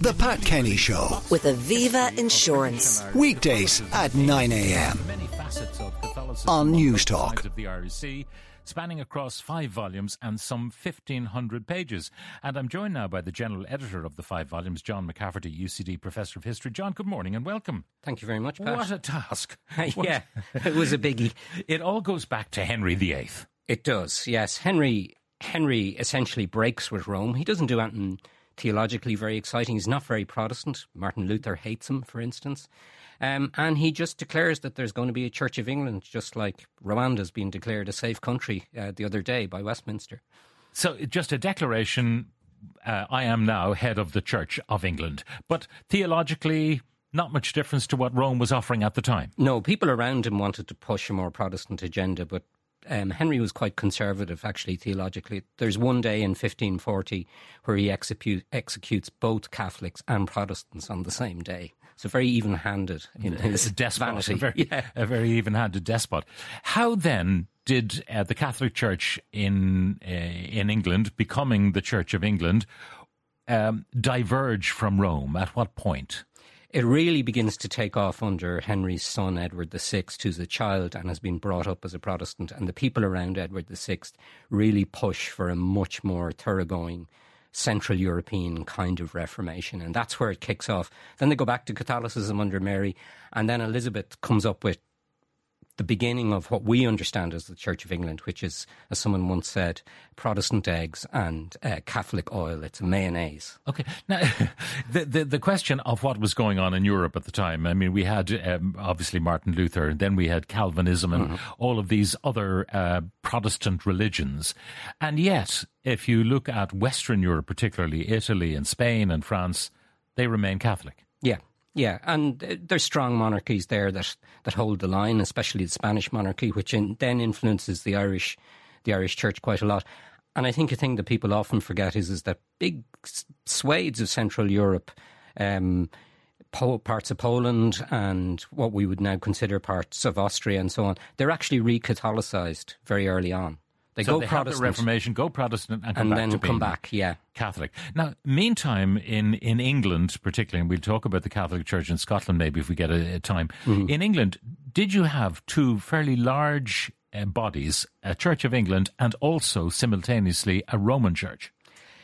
The Pat Kenny Show. With Aviva Insurance. Weekdays at 9 a.m. Many facets of Catholicism On Newstalk. of the RUC, spanning across five volumes and some 1,500 pages. And I'm joined now by the general editor of the five volumes, John McCafferty, UCD Professor of History. John, good morning and welcome. Thank you very much, Pat. What a task. What- yeah, it was a biggie. It all goes back to Henry VIII. It does, yes. Henry Henry essentially breaks with Rome. He doesn't do anything theologically very exciting. He's not very Protestant. Martin Luther hates him, for instance. Um, and he just declares that there's going to be a Church of England, just like Rwanda's been declared a safe country uh, the other day by Westminster. So just a declaration uh, I am now head of the Church of England. But theologically, not much difference to what Rome was offering at the time. No, people around him wanted to push a more Protestant agenda, but um, Henry was quite conservative, actually, theologically. There's one day in 1540 where he execute, executes both Catholics and Protestants on the same day. So very even handed in his a despot, vanity. a very, Yeah. a very even-handed despot. How then did uh, the Catholic Church in uh, in England, becoming the Church of England, um, diverge from Rome? At what point? It really begins to take off under Henry's son, Edward VI, who's a child and has been brought up as a Protestant. And the people around Edward VI really push for a much more thoroughgoing Central European kind of Reformation. And that's where it kicks off. Then they go back to Catholicism under Mary. And then Elizabeth comes up with the beginning of what we understand as the Church of England, which is, as someone once said, Protestant eggs and uh, Catholic oil. It's a mayonnaise. Okay, now the, the the question of what was going on in Europe at the time. I mean, we had um, obviously Martin Luther, then we had Calvinism, and all of these other uh, Protestant religions, and yet, if you look at Western Europe, particularly Italy and Spain and France, they remain Catholic. Yeah, yeah, and uh, there's strong monarchies there that, that hold the line, especially the Spanish monarchy, which in, then influences the Irish, the Irish Church quite a lot. And I think a thing that people often forget is is that big swathes of Central Europe, um, parts of Poland and what we would now consider parts of Austria and so on, they're actually re-Catholicized very early on. They So go they have the Protestant Reformation, go Protestant, and come and back then to come back. Yeah, Catholic. Now, meantime, in, in England, particularly, and we'll talk about the Catholic Church in Scotland maybe if we get a, a time. Mm-hmm. In England, did you have two fairly large uh, bodies, a Church of England and also simultaneously a Roman Church?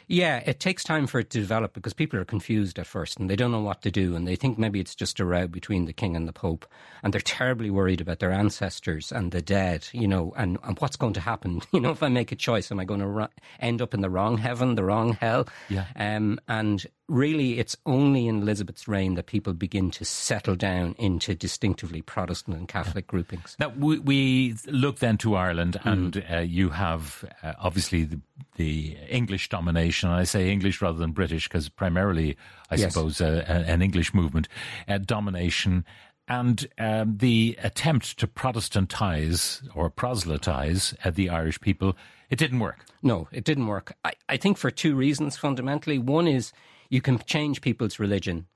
Yeah, it takes time for it to develop because people are confused at first and they don't know what to do and they think maybe it's just a row between the king and the pope and they're terribly worried about their ancestors and the dead, you know, and, and what's going to happen. You know, if I make a choice, am I going to end up in the wrong heaven, the wrong hell? Yeah. Um, and really, it's only in Elizabeth's reign that people begin to settle down into distinctively Protestant and Catholic groupings. Now, we, we look then to Ireland, Mm-hmm. and uh, you have uh, obviously the, the English domination. And I say English rather than British because primarily, I Yes. suppose, uh, an English movement uh, domination. And um, the attempt to Protestantize or proselytize uh, the Irish people, it didn't work. No, it didn't work. I, I think for two reasons fundamentally. One is you can change people's religion,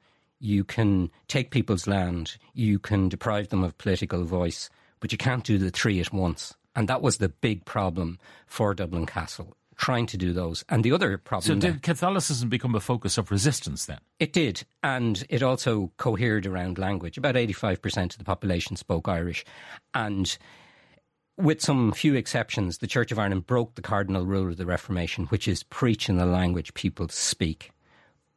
you can take people's land, you can deprive them of political voice, but you can't do the three at once. And that was the big problem for Dublin Castle, trying to do those. And the other So problem there- did Catholicism become a focus of resistance then? it did, and it also cohered around language. About 85% of the population spoke Irish. And with some few exceptions, the Church of Ireland broke the cardinal rule of the Reformation, which is preach in the language people speak.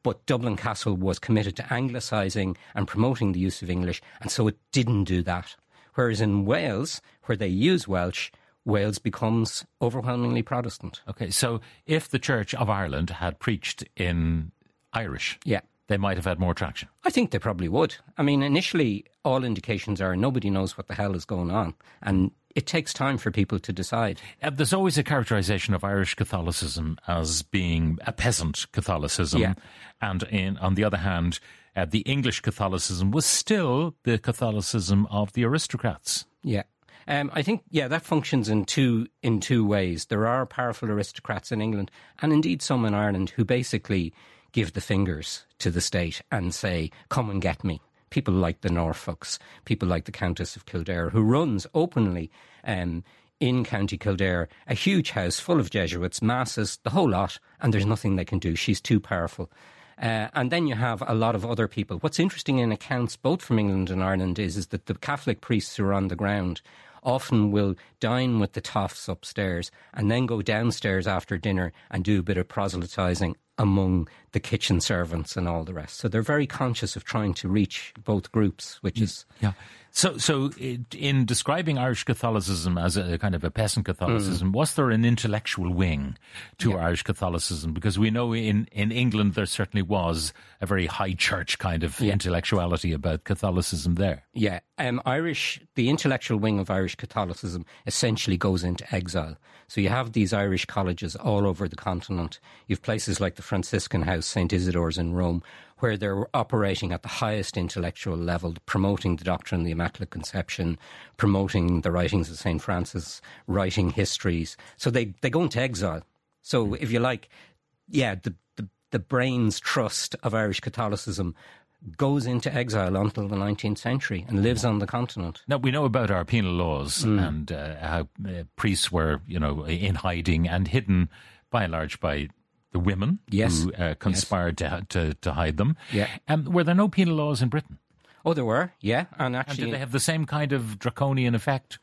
But Dublin Castle was committed to anglicising and promoting the use of English, and so it didn't do that. Whereas in Wales, where they use Welsh, Wales becomes overwhelmingly Protestant. Okay, so if the Church of Ireland had preached in Irish, Yeah. they might have had more traction. I think they probably would. I mean, initially, all indications are nobody knows what the hell is going on. And it takes time for people to decide. Uh, there's always a characterization of Irish Catholicism as being a peasant Catholicism, Yeah. and in, on the other hand, uh, the English Catholicism was still the Catholicism of the aristocrats. Yeah. Um, I think, yeah, that functions in two in two ways. There are powerful aristocrats in England, and indeed some in Ireland, who basically give the fingers to the state and say, "Come and get me." People like the Norfolks, people like the Countess of Kildare, who runs openly um, in County Kildare a huge house full of Jesuits, masses, the whole lot, and there's nothing they can do. She's too powerful. Uh, and then you have a lot of other people. What's interesting in accounts both from England and Ireland is, is that the Catholic priests who are on the ground often will dine with the toffs upstairs and then go downstairs after dinner and do a bit of proselytizing among the kitchen servants and all the rest. So they're very conscious of trying to reach both groups, which mm. is yeah. So, so in describing Irish Catholicism as a kind of a peasant Catholicism, mm. was there an intellectual wing to yeah. Irish Catholicism? Because we know in, in England there certainly was a very high church kind of yeah. intellectuality about Catholicism there. Yeah, um, Irish, the intellectual wing of Irish Catholicism essentially goes into exile. So you have these Irish colleges all over the continent. You have places like the Franciscan House, St. Isidore's in Rome, where they're operating at the highest intellectual level, promoting the doctrine of the Immaculate Conception, promoting the writings of St. Francis, writing histories. So they, they go into exile. So, if you like, yeah, the, the, the brains trust of Irish Catholicism goes into exile until the 19th century and lives on the continent. Now we know about our penal laws mm. and uh, how uh, priests were, you know, in hiding and hidden by and large by the women yes. who uh, conspired yes. to, to, to hide them. Yeah. Um, were there no penal laws in Britain? Oh, there were. Yeah, and actually, and did they have the same kind of draconian effect?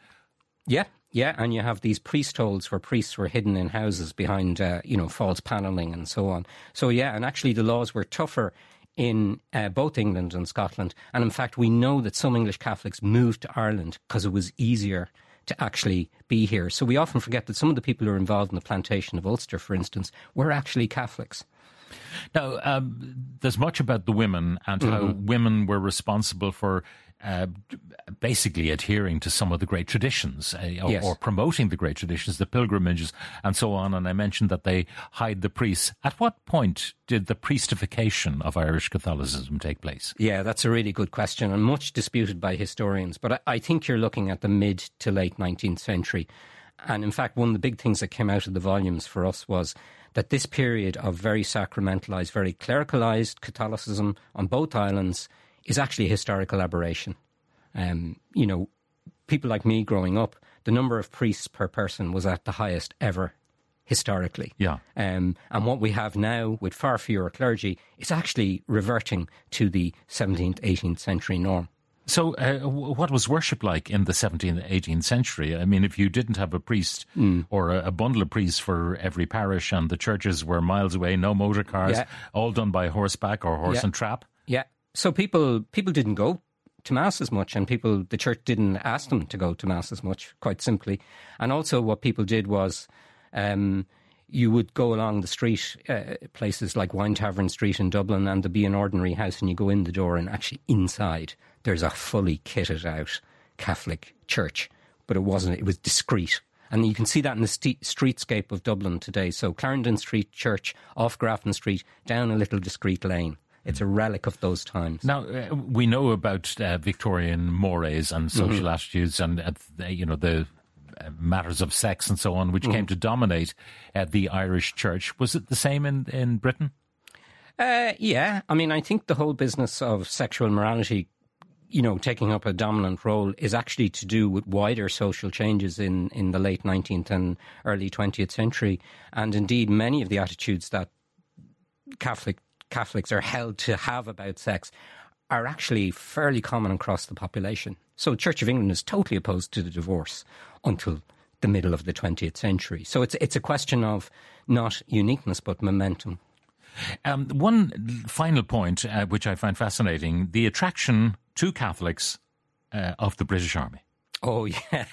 Yeah, yeah, and you have these priest holes where priests were hidden in houses behind, uh, you know, false panelling and so on. So yeah, and actually the laws were tougher in uh, both England and Scotland. And in fact, we know that some English Catholics moved to Ireland because it was easier to actually be here. So we often forget that some of the people who are involved in the plantation of Ulster, for instance, were actually Catholics. Now, um, there's much about the women and mm-hmm. how women were responsible for uh, basically adhering to some of the great traditions uh, or, yes. or, promoting the great traditions, the pilgrimages and so on. And I mentioned that they hide the priests. At what point did the priestification of Irish Catholicism take place? Yeah, that's a really good question and much disputed by historians. But I, I think you're looking at the mid to late 19th century. And in fact, one of the big things that came out of the volumes for us was that this period of very sacramentalized, very clericalized Catholicism on both islands is actually a historical aberration. Um, you know, people like me growing up, the number of priests per person was at the highest ever historically. Yeah. Um, and what we have now with far fewer clergy is actually reverting to the 17th, 18th century norm. So, uh, what was worship like in the 17th, 18th century? I mean, if you didn't have a priest mm. or a, a, bundle of priests for every parish and the churches were miles away, no motor cars, yeah. all done by horseback or horse yeah. and trap? Yeah. So people people didn't go to mass as much, and people the church didn't ask them to go to mass as much, quite simply. And also, what people did was. Um, you would go along the street, uh, places like Wine Tavern Street in Dublin, and there'd be an ordinary house, and you go in the door, and actually inside there's a fully kitted out Catholic church, but it wasn't. It was discreet, and you can see that in the st- streetscape of Dublin today. So Clarendon Street Church off Grafton Street, down a little discreet lane. It's a relic of those times. Now uh, we know about uh, Victorian mores and social mm-hmm. attitudes, and uh, you know the uh, matters of sex and so on, which mm. came to dominate uh, the Irish Church. Was it the same in in Britain? Uh, yeah, I mean, I think the whole business of sexual morality, you know, taking up a dominant role is actually to do with wider social changes in in the late nineteenth and early twentieth century, and indeed many of the attitudes that Catholic Catholics are held to have about sex are actually fairly common across the population. So, Church of England is totally opposed to the divorce until the middle of the 20th century. So, it's, it's a question of not uniqueness but momentum. Um, one final point, uh, which I find fascinating the attraction to Catholics uh, of the British Army. Oh yeah,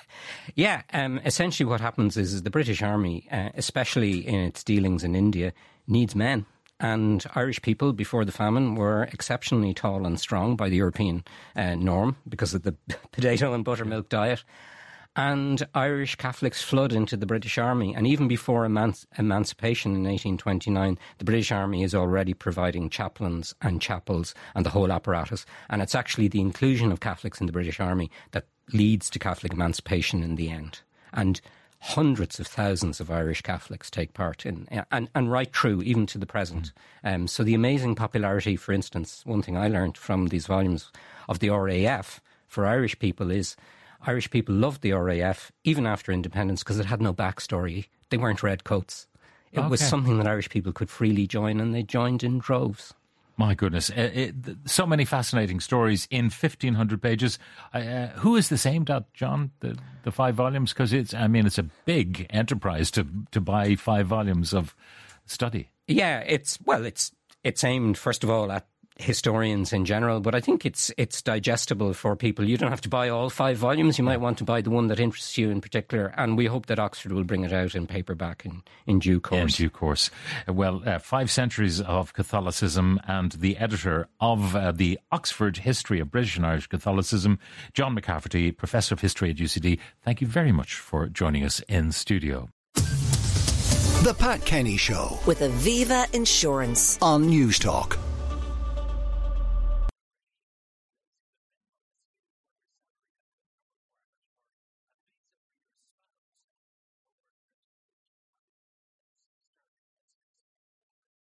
yeah. Um, essentially, what happens is, is the British Army, uh, especially in its dealings in India, needs men. And Irish people before the famine were exceptionally tall and strong by the European uh, norm because of the potato and buttermilk diet. And Irish Catholics flood into the British Army. And even before eman- emancipation in 1829, the British Army is already providing chaplains and chapels and the whole apparatus. And it's actually the inclusion of Catholics in the British Army that leads to Catholic emancipation in the end. And hundreds of thousands of Irish Catholics take part in, and, and right through even to the present. Um, so the amazing popularity, for instance, one thing I learned from these volumes of the RAF for Irish people is Irish people loved the RAF even after independence because it had no backstory. They weren't red coats. It okay. was something that Irish people could freely join, and they joined in droves. My goodness, uh, it, so many fascinating stories in fifteen hundred pages. Uh, who is this aimed at, John? The the five volumes because it's I mean it's a big enterprise to to buy five volumes of study. Yeah, it's well, it's it's aimed first of all at historians in general, but I think it's it's digestible for people. You don't have to buy all five volumes. You might want to buy the one that interests you in particular, and we hope that Oxford will bring it out in paperback in, in due course. In due course. Well, uh, five centuries of Catholicism, and the editor of uh, the Oxford History of British and Irish Catholicism, John McCafferty, Professor of History at UCD. Thank you very much for joining us in studio. The Pat Kenny Show with Aviva Insurance on Newstalk.